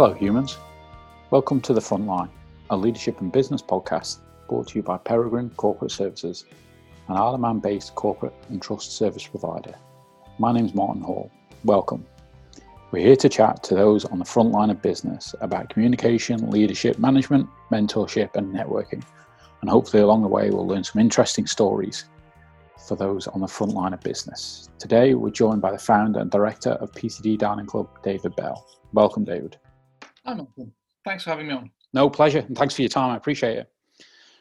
Hello, humans. Welcome to The Frontline, a leadership and business podcast brought to you by Peregrine Corporate Services, an Isle of Man based corporate and trust service provider. My name is Martin Hall. Welcome. We're here to chat to those on the front line of business about communication, leadership, management, mentorship, and networking. And hopefully, along the way, we'll learn some interesting stories for those on the front line of business. Today, we're joined by the founder and director of PCD Dining Club, David Bell. Welcome, David. Hi, Malcolm. Thanks for having me on. No, pleasure. And thanks for your time. I appreciate it.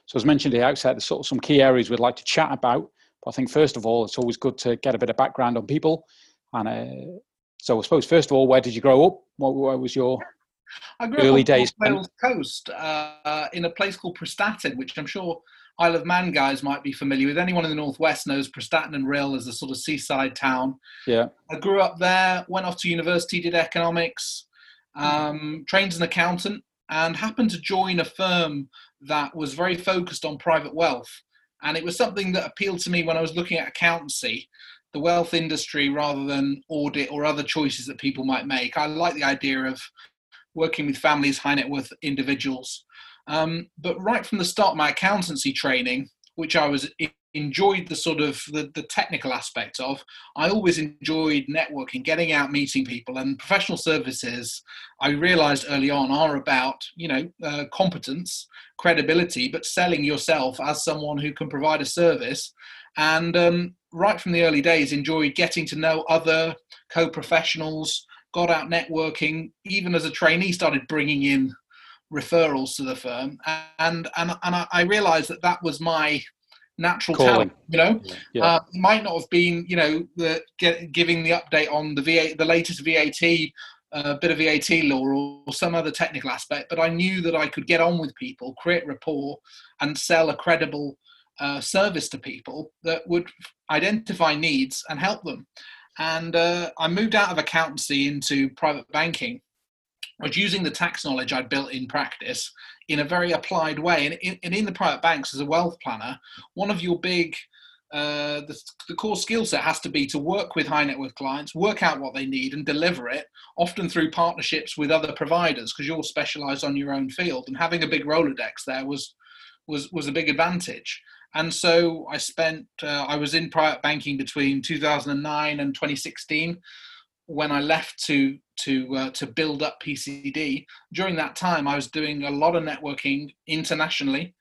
So, as mentioned at the outset, there's sort of some key areas we'd like to chat about. But I think, first of all, it's always good to get a bit of background on people. And uh, so, I suppose, first of all, where did you grow up? What, what was your I grew early up on days? Wales coast uh, in a place called Prestatyn, which I'm sure Isle of Man guys might be familiar with. Anyone in the northwest knows Prestatyn and Rhyl as a sort of seaside town. Yeah. I grew up there, went off to university, did economics, um, trained as an accountant, and happened to join a firm that was very focused on private wealth. And it was something that appealed to me when I was looking at accountancy, the wealth industry, rather than audit or other choices that people might make. I like the idea of working with families, high net worth individuals. Um, but right from the start my accountancy training, which I was enjoyed the sort of the, the technical aspect of, I always enjoyed networking, getting out, meeting people, and professional services. I realised early on are about you know uh, competence, credibility, but selling yourself as someone who can provide a service. And um, right from the early days, enjoyed getting to know other co-professionals, got out networking. Even as a trainee, started bringing in referrals to the firm, and and and I, realised that that was my natural Calling. talent. You know, Yeah. uh, might not have been you know the get, giving the update on the VA, the latest VAT. uh, bit of VAT law or, or some other technical aspect, but I knew that I could get on with people, create rapport, and sell a credible uh, service to people that would identify needs and help them. And uh, I moved out of accountancy into private banking. I was using the tax knowledge I'd built in practice in a very applied way. And in, and in the private banks, as a wealth planner, one of your big uh, the, the core skill set has to be to work with high net worth clients, work out what they need, and deliver it. Often through partnerships with other providers, because you're specialised on your own field. And having a big rolodex there was was was a big advantage. And so I spent, uh, I was in private banking between 2009 and 2016 when I left to to uh, to build up PCD. During that time, I was doing a lot of networking internationally,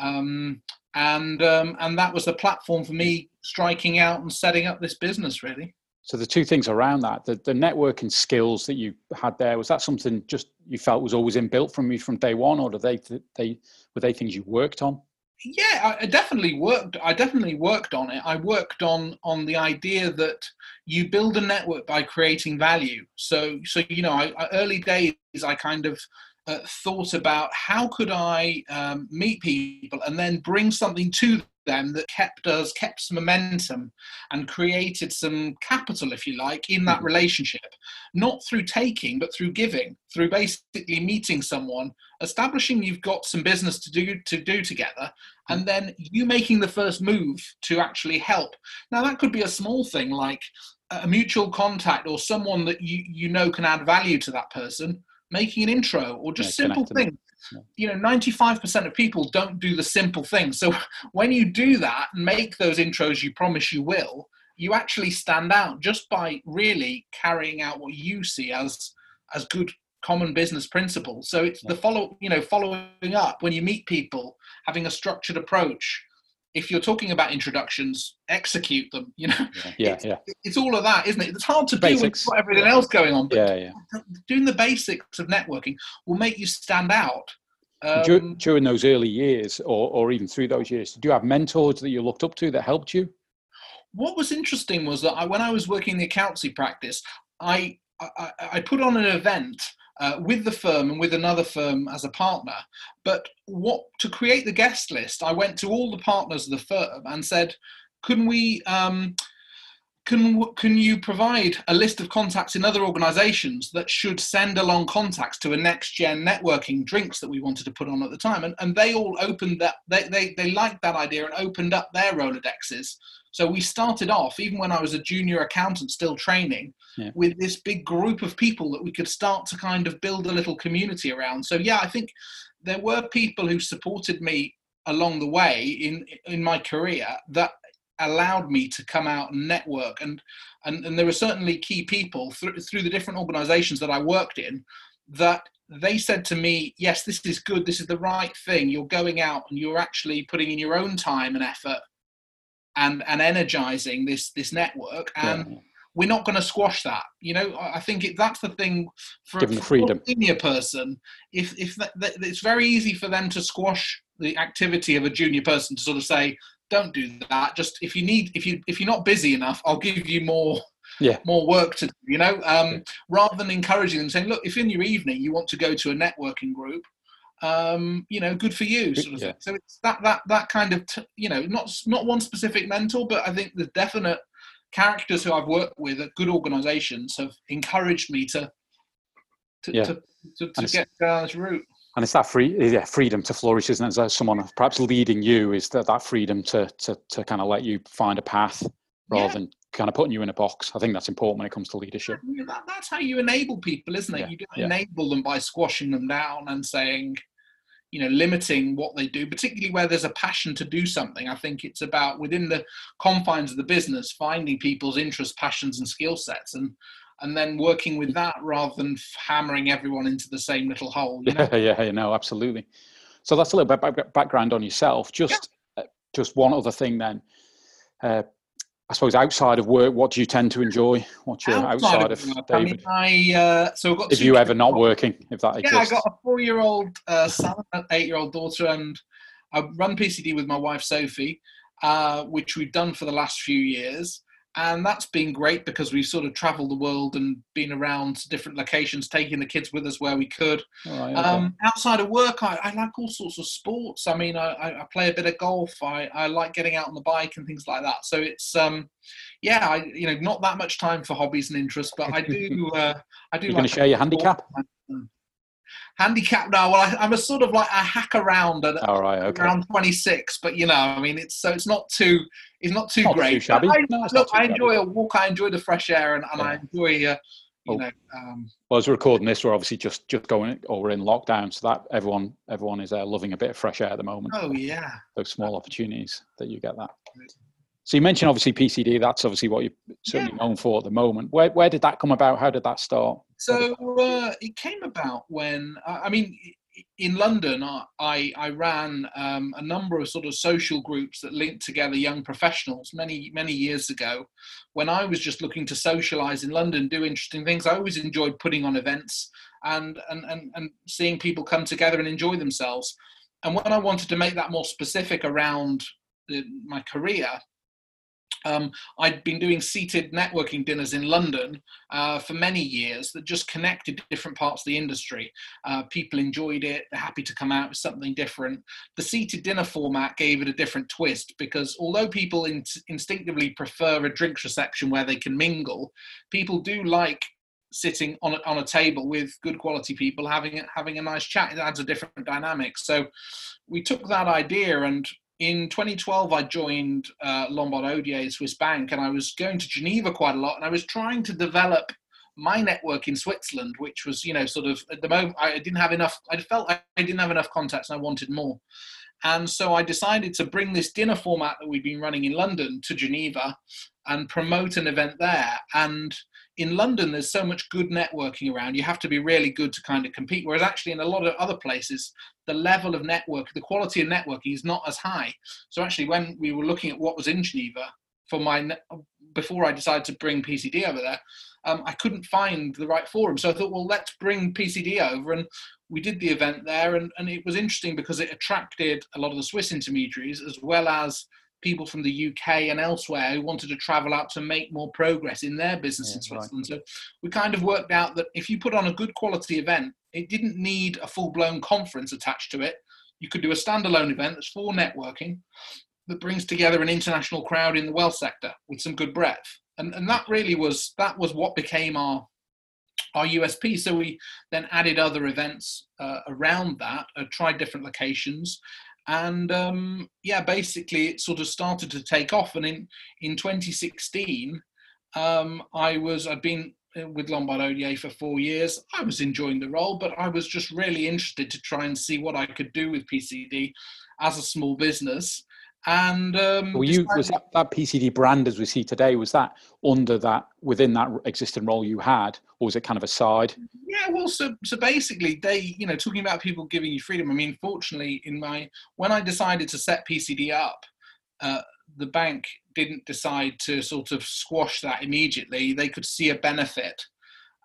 um, and um, and that was the platform for me striking out and setting up this business. Really, So the two things around that, the, the networking skills that you had there, was that something just you felt was always inbuilt from you from day one, or did they they were they things you worked on? Yeah, I definitely worked. I definitely worked on it. I worked on on the idea that you build a network by creating value. So so you know, I, I- early days, I kind of uh, thought about how could I um, meet people and then bring something to them that kept us kept some momentum and created some capital, if you like, in that Mhm. relationship. Not through taking, but through giving. Through basically meeting someone, establishing you've got some business to do to do together, and then you making the first move to actually help. Now that could be a small thing like a mutual contact or someone that you you know can add value to that person, making an intro or just Yeah, simple things. You know, 95% of people don't do the simple things. So when you do that and make those intros you promise you will, you actually stand out just by really carrying out what you see as as good common business principles. So it's the follow, you know, following up when you meet people, having a structured approach. If you're talking about introductions, execute them. You know, Yeah, It's- yeah, it's all of that, isn't it? It's hard to do when you've everything else going on, but yeah, yeah. doing the basics of networking will make you stand out. Um, during those early years, or or even through those years, did you have mentors that you looked up to that helped you? what was interesting was that I, when I was working in the accountancy practice, I I, I- I put on an event uh, with the firm and with another firm as a partner. But what to create the guest list, I went to all the partners of the firm and said, "Couldn't we?" Um, can can you provide a list of contacts in other organizations that should send along contacts to a next gen networking drinks that we wanted to put on at the time? And, and they all opened that they, they they liked that idea and opened up their rolodexes. So we started off even when i was a junior accountant still training yeah. with this big group of people that we could start to kind of build a little community around. So yeah i think there were people who supported me along the way in in my career that allowed me to come out and network. And and, and there were certainly key people through, through the different organizations that i worked in that they said to me yes this is good. This is the right thing. You're going out and you're actually putting in your own time and effort and and energizing this this network. And yeah. we're not going to squash that. You know i think it, that's the thing for, Give them freedom. a senior person. If if that, that, it's very easy for them to squash the activity of a junior person to sort of say don't do that. Just if you need, if you if you're not busy enough, I'll give you more yeah. more work to do, you know, um, rather than encouraging them saying, look, if in your evening you want to go to a networking group, um, you know, good for you. Sort of yeah. So it's that, that, that kind of, t- you know, not, not one specific mentor, but I think the definite characters who I've worked with at good organizations have encouraged me to, to, yeah. to, to, to get down this route and it's that free yeah, freedom to flourish isn't it as someone perhaps leading you is that that freedom to to, to kind of let you find a path rather yeah. than kind of putting you in a box i think that's important when it comes to leadership that, that's how you enable people isn't it yeah. you don't yeah. enable them by squashing them down and saying you know limiting what they do particularly where there's a passion to do something i think it's about within the confines of the business finding people's interests passions and skill sets and and then working with that rather than hammering everyone into the same little hole. You know? yeah, yeah, no, absolutely. So that's a little bit background on yourself. Just, yeah. uh, just one other thing then. Uh, I suppose outside of work, what do you tend to enjoy? What's your outside, outside of, of David? I mean, I uh, so I've got if you ever not working, if that exists. Yeah, I got a four-year-old uh, son, an eight-year-old daughter, and I run PCD with my wife Sophie, uh, which we've done for the last few years and that's been great because we've sort of traveled the world and been around to different locations taking the kids with us where we could. Right, okay. um, outside of work I, I, like all sorts of sports. I mean I, I, play a bit of golf. I, I like getting out on the bike and things like that. So it's um, yeah I, you know not that much time for hobbies and interests but i do uh, i do you're like going to share your handicap handicap now. Well, I, am a sort of like I hack around at All right, okay. around 26, but you know, I mean, it's so it's not too it's not too not great. Too shabby. I, no, look, I enjoy shabby. a walk. I enjoy the fresh air, and, and yeah. I enjoy. Uh, you oh. know, um, well, as we're recording this, we're obviously just just going or we're in lockdown, so that everyone everyone is uh, loving a bit of fresh air at the moment. Oh yeah, those small opportunities that you get that. So you mentioned obviously PCD. That's obviously what you're certainly yeah. known for at the moment. Where where did that come about? How did that start? So uh, it came about when I mean in London, I, I ran um, a number of sort of social groups that linked together young professionals many, many years ago. When I was just looking to socialize in London, do interesting things, I always enjoyed putting on events and, and, and, and seeing people come together and enjoy themselves. And when I wanted to make that more specific around the, my career, um, I'd been doing seated networking dinners in London uh, for many years that just connected different parts of the industry. Uh, people enjoyed it, they're happy to come out with something different. The seated dinner format gave it a different twist because although people in- instinctively prefer a drinks reception where they can mingle, people do like sitting on a, on a table with good quality people having having a nice chat it adds a different dynamic so we took that idea and in 2012, I joined uh, Lombard Odier, Swiss Bank, and I was going to Geneva quite a lot, and I was trying to develop my network in Switzerland, which was, you know, sort of at the moment I didn't have enough. I felt I didn't have enough contacts, and I wanted more. And so I decided to bring this dinner format that we'd been running in London to Geneva and promote an event there. And in London, there's so much good networking around. You have to be really good to kind of compete. Whereas actually, in a lot of other places, the level of network, the quality of networking is not as high. So actually, when we were looking at what was in Geneva for my before I decided to bring PCD over there, um, I couldn't find the right forum. So I thought, well, let's bring PCD over, and we did the event there, and, and it was interesting because it attracted a lot of the Swiss intermediaries as well as people from the UK and elsewhere who wanted to travel out to make more progress in their business yeah, in Switzerland. Right. So we kind of worked out that if you put on a good quality event, it didn't need a full blown conference attached to it. You could do a standalone event that's for networking that brings together an international crowd in the wealth sector with some good breadth. and and that really was that was what became our our USP. So we then added other events uh, around that, uh, tried different locations, and um, yeah, basically it sort of started to take off. And in in 2016, um, I was I'd been uh, with Lombard Odier for four years. I was enjoying the role, but I was just really interested to try and see what I could do with PCD as a small business. And um, were you was that, that, PCD brand as we see today? Was that under that within that existing role you had, or was it kind of a side? Yeah, well, so so basically, they you know talking about people giving you freedom. I mean, fortunately, in my when I decided to set PCD up, uh, the bank didn't decide to sort of squash that immediately. They could see a benefit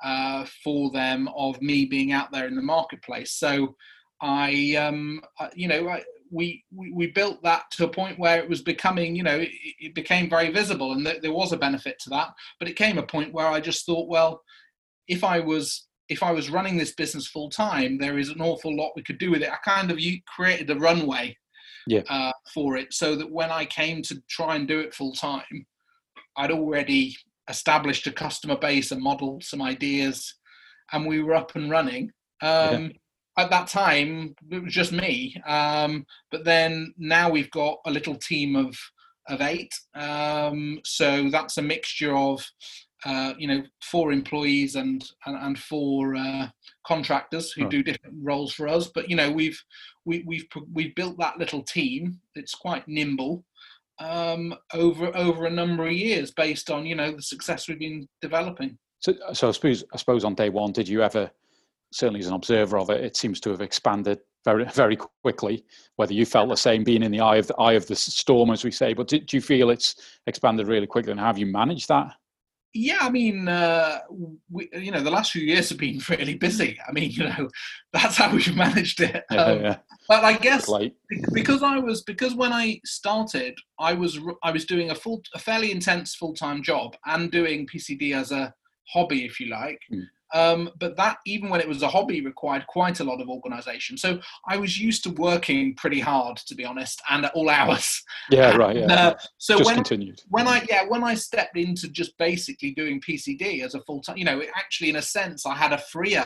uh, for them of me being out there in the marketplace. So I, um, you know, I, we, we, we built that to a point where it was becoming, you know, it, it became very visible, and th- there was a benefit to that. But it came a point where I just thought, well, if I was if I was running this business full time, there is an awful lot we could do with it. I kind of created a runway yeah. uh, for it, so that when I came to try and do it full time, I'd already established a customer base, a model, some ideas, and we were up and running. Um, yeah at that time it was just me um, but then now we've got a little team of of eight. Um, so that's a mixture of uh, you know four employees and and, and four uh, contractors who right. do different roles for us. But you know we've we, we've we've built that little team. It's quite nimble um, over over a number of years based on you know the success we've been developing. So so i suppose i suppose on day one did you ever certainly as an observer of it, it seems to have expanded very very quickly. Whether you felt the same, being in the eye of the eye of the storm, as we say, but do, do you feel it's expanded really quickly, and have you managed that? Yeah, I mean, uh, we, you know, the last few years have been really busy. I mean, you know, that's how we've managed it. Yeah, um, yeah. But I guess because I was because when I started, I was I was doing a full, a fairly intense full time job and doing PCD as a hobby, if you like. Mm. Um, but that, even when it was a hobby, required quite a lot of organisation. So I was used to working pretty hard, to be honest, and at all hours. Yeah, right. Yeah. Uh, so just when continued. when I yeah when I stepped into just basically doing PCD as a full time, you know, it, actually in a sense I had a freer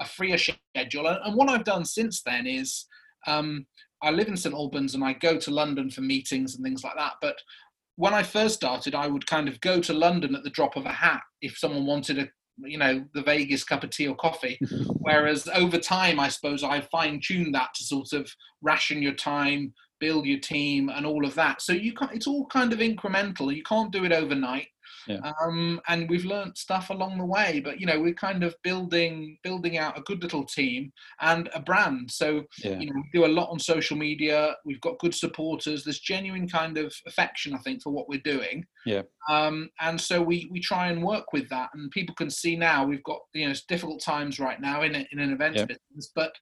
a freer schedule, and what I've done since then is. Um, I live in St Albans and I go to London for meetings and things like that. But when I first started, I would kind of go to London at the drop of a hat if someone wanted a you know the Vegas cup of tea or coffee. Whereas over time, I suppose I fine tuned that to sort of ration your time, build your team, and all of that. So you can it's all kind of incremental. You can't do it overnight. Yeah. Um, and we've learned stuff along the way, but you know we're kind of building building out a good little team and a brand. So yeah. you know we do a lot on social media. We've got good supporters. There's genuine kind of affection, I think, for what we're doing. Yeah. Um, and so we we try and work with that, and people can see now we've got you know it's difficult times right now in a, in an event yeah. business, but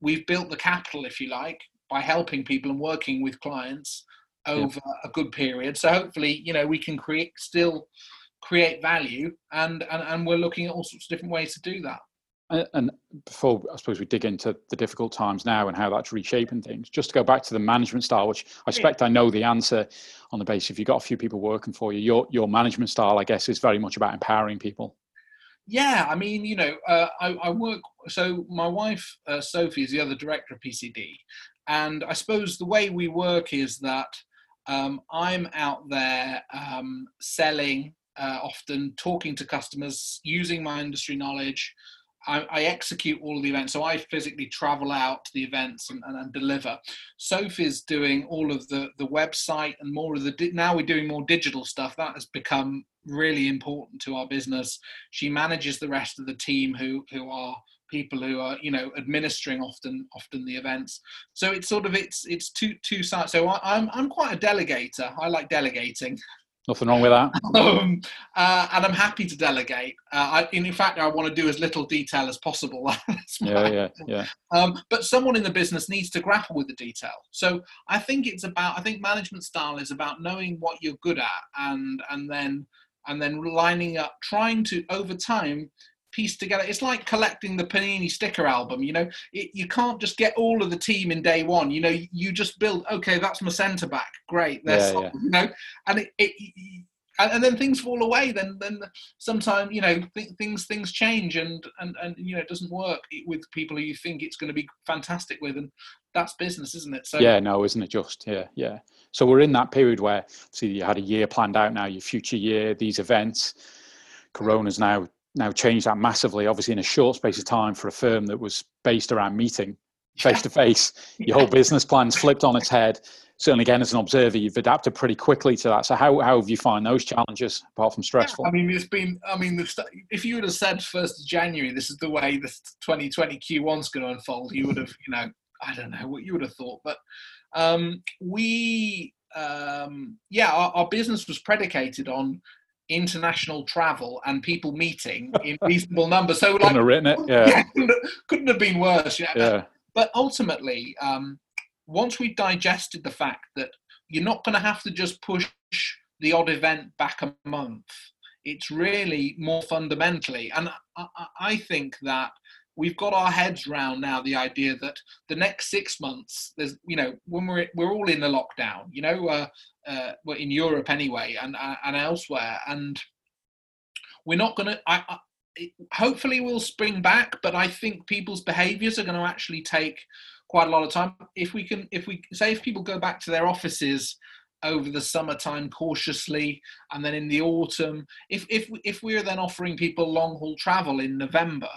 we've built the capital, if you like, by helping people and working with clients over yeah. a good period. So hopefully, you know, we can create still create value, and and and we're looking at all sorts of different ways to do that. And before I suppose we dig into the difficult times now and how that's reshaping things, just to go back to the management style, which I expect I know the answer on the basis if you've got a few people working for you, your your management style, I guess, is very much about empowering people. Yeah, I mean, you know, uh, I, I, work. So my wife uh, Sophie is the other director of PCD, and I suppose the way we work is that um, I'm out there um, selling, uh, often talking to customers, using my industry knowledge. I, I, execute all the events, so I physically travel out to the events and, and, and, deliver. Sophie's doing all of the the website and more of the. Now we're doing more digital stuff. That has become really important to our business. She manages the rest of the team who who are people who are you know administering often often the events. So it's sort of it's it's two two sides. So I, am I'm, I'm quite a delegator. I like delegating. Nothing wrong with that. Um, uh, and i'm happy to delegate. Uh, I, in fact i want to do as little detail as possible. Yeah yeah yeah. Um, but someone in the business needs to grapple with the detail. So i think it's about i think management style is about knowing what you're good at and and then and then lining up trying to over time piece together. It's like collecting the Panini sticker album. You know, it, you can't just get all of the team in day one. You know, you just build. Okay, that's my centre back. Great, yeah, yeah. you know, and it, it, and, and, then things fall away. Then then sometimes you know th- things things change and and and you know it doesn't work with people who you think it's going to be fantastic with, and that's business, isn't it? So yeah, no, isn't it just yeah yeah. So we're in that period where see you had a year planned out now, your future year, these events. Corona's now now changed that massively. Obviously, in a short space of time for a firm that was based around meeting face to face, your whole business plan's flipped on its head. Certainly again as an observer you've adapted pretty quickly to that. So how, how have you found those challenges apart from stressful? I mean it's been i mean if you would have said first of january this is the way the 2020 q1's going to unfold you would have you know i don't know what you would have thought. But um, we um, yeah our, our business was predicated on international travel and people meeting in reasonable numbers. So, like, couldn't have written it. Yeah, couldn't, have been worse. Yeah. yeah. But ultimately, um, once we've digested the fact that you're not going to have to just push the odd event back a month, it's really more fundamentally. And I, I think that we've got our heads round now the idea that the next six months, there's, you know, when we're we're all in the lockdown, you know, uh, uh, in Europe anyway, and uh, and elsewhere, and we're not going to. I, I, hopefully, we'll spring back, but I think people's behaviours are going to actually take quite a lot of time. If we can, if we say, if people go back to their offices over the summertime cautiously, and then in the autumn, if if if we're then offering people long haul travel in November,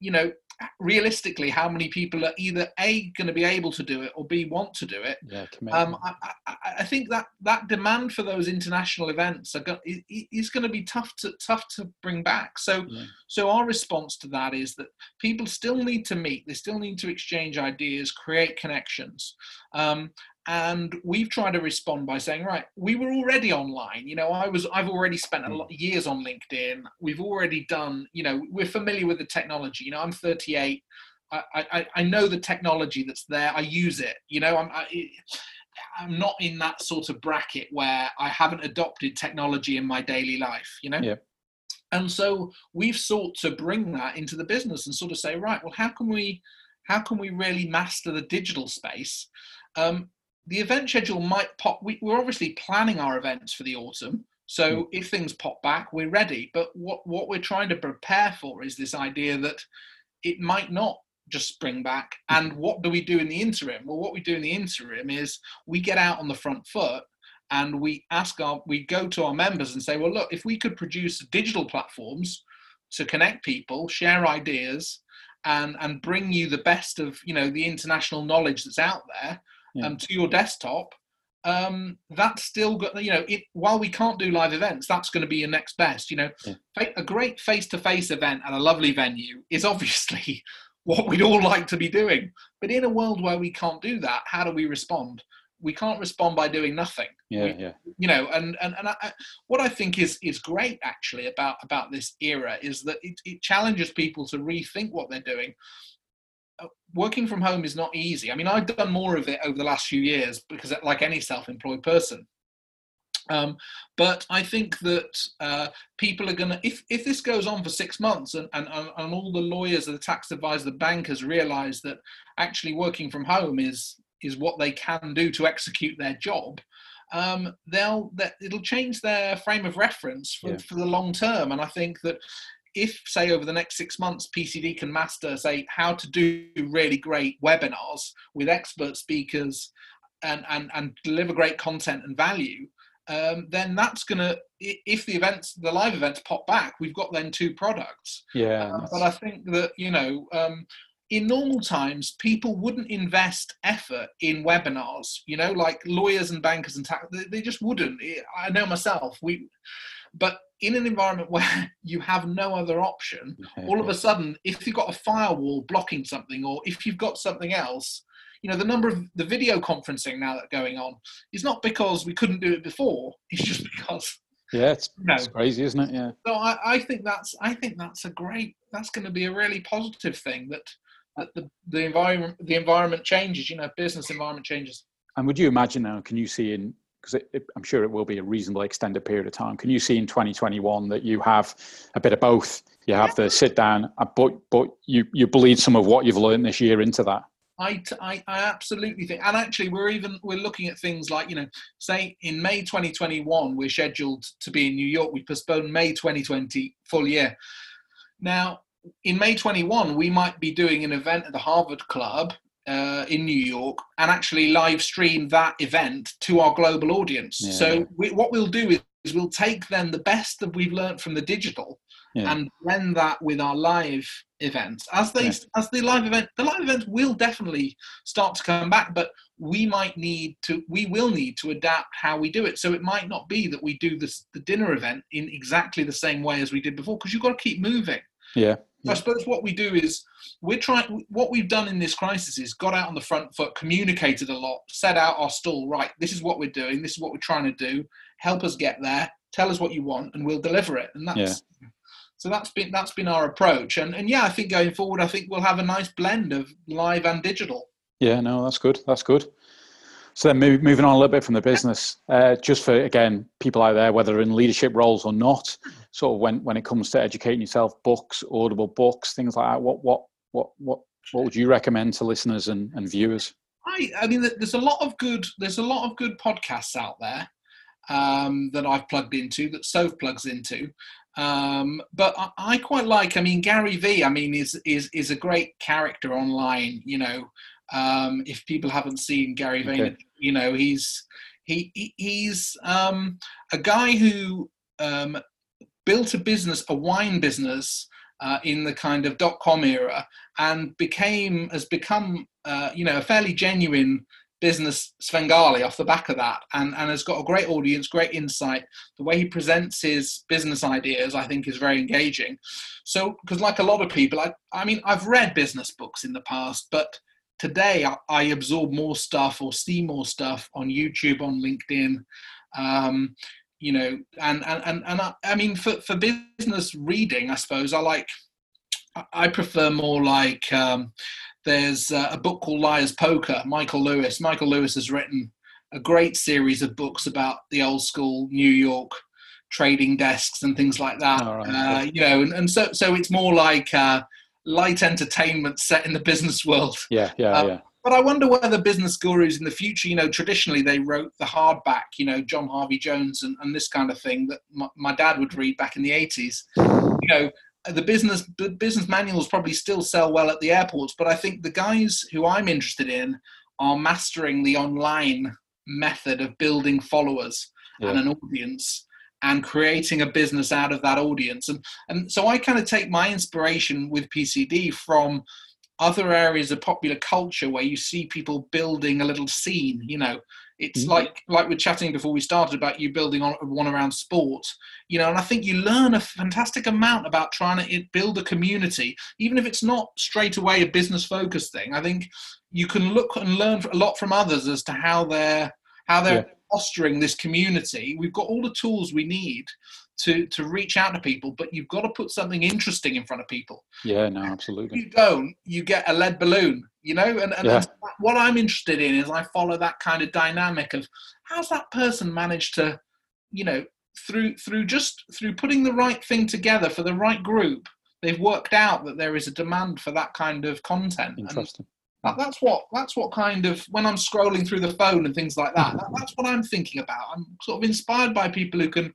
you know, realistically, how many people are either a going to be able to do it or b want to do it? Yeah, um, I, I, I, think that that demand for those international events are go, is going to be tough to tough to bring back. So, yeah. so our response to that is that people still need to meet, they still need to exchange ideas, create connections, um, and we've tried to respond by saying right we were already online you know i was i've already spent a hmm. lot of years on linkedin. We've already done you know we're familiar with the technology you know i'm 38 i i, I know the technology that's there. I use it you know i'm I, i'm not in that sort of bracket where i haven't adopted technology in my daily life you know? Yeah. And so we've sought to bring that into the business and sort of say right well how can we how can we really master the digital space? Um, the event schedule might pop. We, are obviously planning our events for the autumn. So mm. if things pop back, we're ready. But what, what we're trying to prepare for is this idea that it might not just spring back. Hmm. And what do we do in the interim? Well, what we do in the interim is we get out on the front foot and we ask our, we go to our members and say, well, look, if we could produce digital platforms to connect people, share ideas, and and bring you the best of you know the international knowledge that's out there yeah. um, to your desktop, um, that's still got you know it, while we can't do live events that's going to be your next best you know. Yeah. a great face-to-face event at a lovely venue is obviously what we'd all like to be doing. But in a world where we can't do that how do we respond? We can't respond by doing nothing. Yeah we, yeah. you know and and, and I, what i think is is great actually about about this era is that it, it challenges people to rethink what they're doing working from home is not easy. I mean, I've done more of it over the last few years because, like any self-employed person, um, but I think that uh, people are going to, if, if this goes on for six months and, and, and all the lawyers, the tax advisors, the bankers realize that actually working from home is, is what they can do to execute their job, um, they'll, that it'll change their frame of reference for, yeah. for the long term. And I think that if say over the next six months pcd can master say how to do really great webinars with expert speakers and and, and deliver great content and value um, then that's going to if the events the live events pop back we've got then two products. Yeah uh, but i think that you know um, in normal times people wouldn't invest effort in webinars you know like lawyers and bankers and tax they, they just wouldn't. I know myself we but in an environment where you have no other option, all of a sudden, if you've got a firewall blocking something, or if you've got something else, you know, the number of the video conferencing now that's going on is not because we couldn't do it before. It's just because. Yeah, it's, you know, it's crazy, isn't it? Yeah. So I, I think that's I think that's a great that's going to be a really positive thing that that the, the environment the environment changes. You know, business environment changes. And would you imagine now? Can you see in because I'm sure it will be a reasonably extended period of time. Can you see in 2021 that you have a bit of both? You have the sit down, uh, but but you you bleed some of what you've learned this year into that. I, I, I absolutely think, and actually, we're even we're looking at things like you know, say in May 2021, we're scheduled to be in New York. We postponed May 2020 full year. Now, in May 21, we might be doing an event at the Harvard Club uh, in New York and actually live stream that event to our global audience. Yeah. So we, what we'll do is, is, we'll take then the best that we've learned from the digital yeah. and blend that with our live events. As they yeah. as the live event, the live events will definitely start to come back, but we might need to we will need to adapt how we do it. So it might not be that we do this the dinner event in exactly the same way as we did before because you've got to keep moving. Yeah. I suppose what we do is we're trying. What we've done in this crisis is got out on the front foot, communicated a lot, set out our stall. Right, this is what we're doing. This is what we're trying to do. Help us get there. Tell us what you want, and we'll deliver it. And that's yeah. so that's been that's been our approach. And and yeah, I think going forward, I think we'll have a nice blend of live and digital. Yeah, no, that's good. That's good. So then moving on a little bit from the business, uh, just for again people out there, whether in leadership roles or not, sort of when when it comes to educating yourself, books, audible books, things like that. What what what what what would you recommend to listeners and, and viewers? I I mean, there's a lot of good there's a lot of good podcasts out there um, that I've plugged into that Soph plugs into. Um, but I, I, quite like. I mean, Gary V. I mean, is is is a great character online. You know, um, if people haven't seen Gary Vaynerchuk, okay. you know he's he, he he's um, a guy who um, built a business, a wine business, uh, in the kind of dot com era, and became has become uh, you know a fairly genuine business Svengali off the back of that, and and has got a great audience, great insight. The way he presents his business ideas, I think, is very engaging. So, because like a lot of people, I I mean, I've read business books in the past, but today I, I, absorb more stuff or see more stuff on YouTube, on LinkedIn, um, you know, and and and, and I, I, mean for for business reading, I suppose I like I prefer more like um, there's a book called Liar's Poker. Michael Lewis. Michael Lewis has written a great series of books about the old school New York trading desks and things like that. Right. Uh, you know, and, and so so it's more like. Uh, light entertainment set in the business world. Yeah, yeah, um, yeah. But I wonder whether business gurus in the future, you know, traditionally they wrote the hardback, you know, John Harvey Jones and, and this kind of thing that my, my dad would read back in the 80s. You know, the business the business manuals probably still sell well at the airports, but I think the guys who I'm interested in are mastering the online method of building followers yeah. and an audience and creating a business out of that audience. And, and so I kind of take my inspiration with PCD from other areas of popular culture where you see people building a little scene, you know. It's mm-hmm. like like we're chatting before we started about you building on one around sport, you know, and I think you learn a fantastic amount about trying to build a community, even if it's not straight away a business focused thing. I think you can look and learn a lot from others as to how they're how they're yeah fostering this community. We've got all the tools we need to to reach out to people, but you've got to put something interesting in front of people. Yeah, no, absolutely. If you don't, you get a lead balloon, you know. And, and yeah. what I'm interested in is I follow that kind of dynamic of how's that person managed to, you know, through through just through putting the right thing together for the right group, they've worked out that there is a demand for that kind of content. Interesting. And, that's what that's what kind of when I'm scrolling through the phone and things like that, that. That's what I'm thinking about. I'm sort of inspired by people who can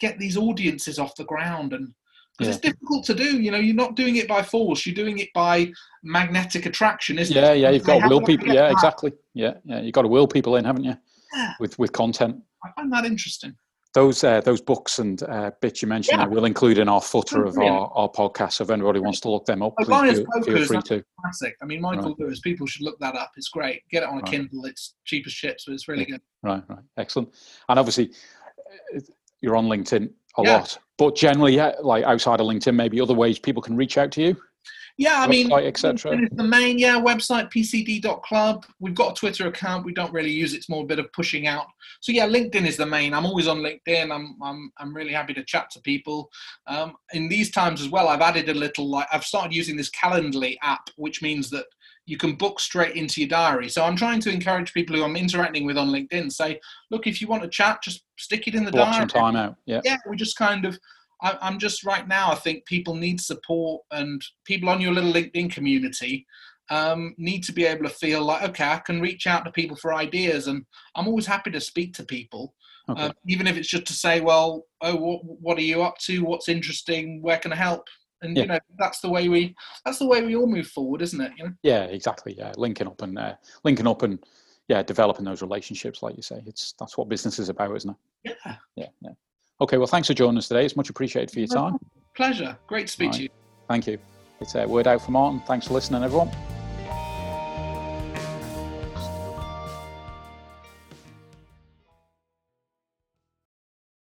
get these audiences off the ground and because yeah. it's difficult to do. You know, you're not doing it by force. You're doing it by magnetic attraction, isn't yeah, it? Yeah, yeah. You've got to will people. Yeah, exactly. Yeah, yeah. You've got to will people in, haven't you? Yeah. With with content. I find that interesting those uh, those books and uh, bits you mentioned, yeah. we'll include in our footer of our, our podcast. So if anybody wants to look them up, please feel, feel free to. Classic. I mean, Michael right. Lewis. People should look that up. It's great. Get it on a right. Kindle. It's cheap as shit, so it's really good. Right, right, excellent. And obviously, uh, you're on LinkedIn a yeah. lot, but generally, yeah, like outside of LinkedIn, maybe other ways people can reach out to you. Yeah, I mean, etc. The main, yeah, website pcd.club. We've got a Twitter account. We don't really use it. It's more a bit of pushing out. So yeah, LinkedIn is the main. I'm always on LinkedIn. I'm I'm I'm really happy to chat to people. Um, in these times as well, I've added a little like I've started using this Calendly app, which means that you can book straight into your diary. So I'm trying to encourage people who I'm interacting with on LinkedIn. Say, look, if you want to chat, just stick it in the Block diary. some time out. Yeah. Yeah, we just kind of I, am just right now. I think people need support, and people on your little LinkedIn community um, need to be able to feel like, okay, I can reach out to people for ideas, and I'm always happy to speak to people, okay. um, even if it's just to say, well, oh, what, what, are you up to? What's interesting? Where can I help? And yeah. you know, that's the way we that's the way we all move forward, isn't it? You know? Yeah, exactly. Yeah, linking up and uh, linking up and yeah, developing those relationships, like you say. It's that's what business is about, isn't it? Yeah. Yeah. Yeah. Okay. Well, thanks for joining us today. It's much appreciated for your time. Pleasure. Great to speak right. to you. Thank you. It's a word out for Martin. Thanks for listening, everyone.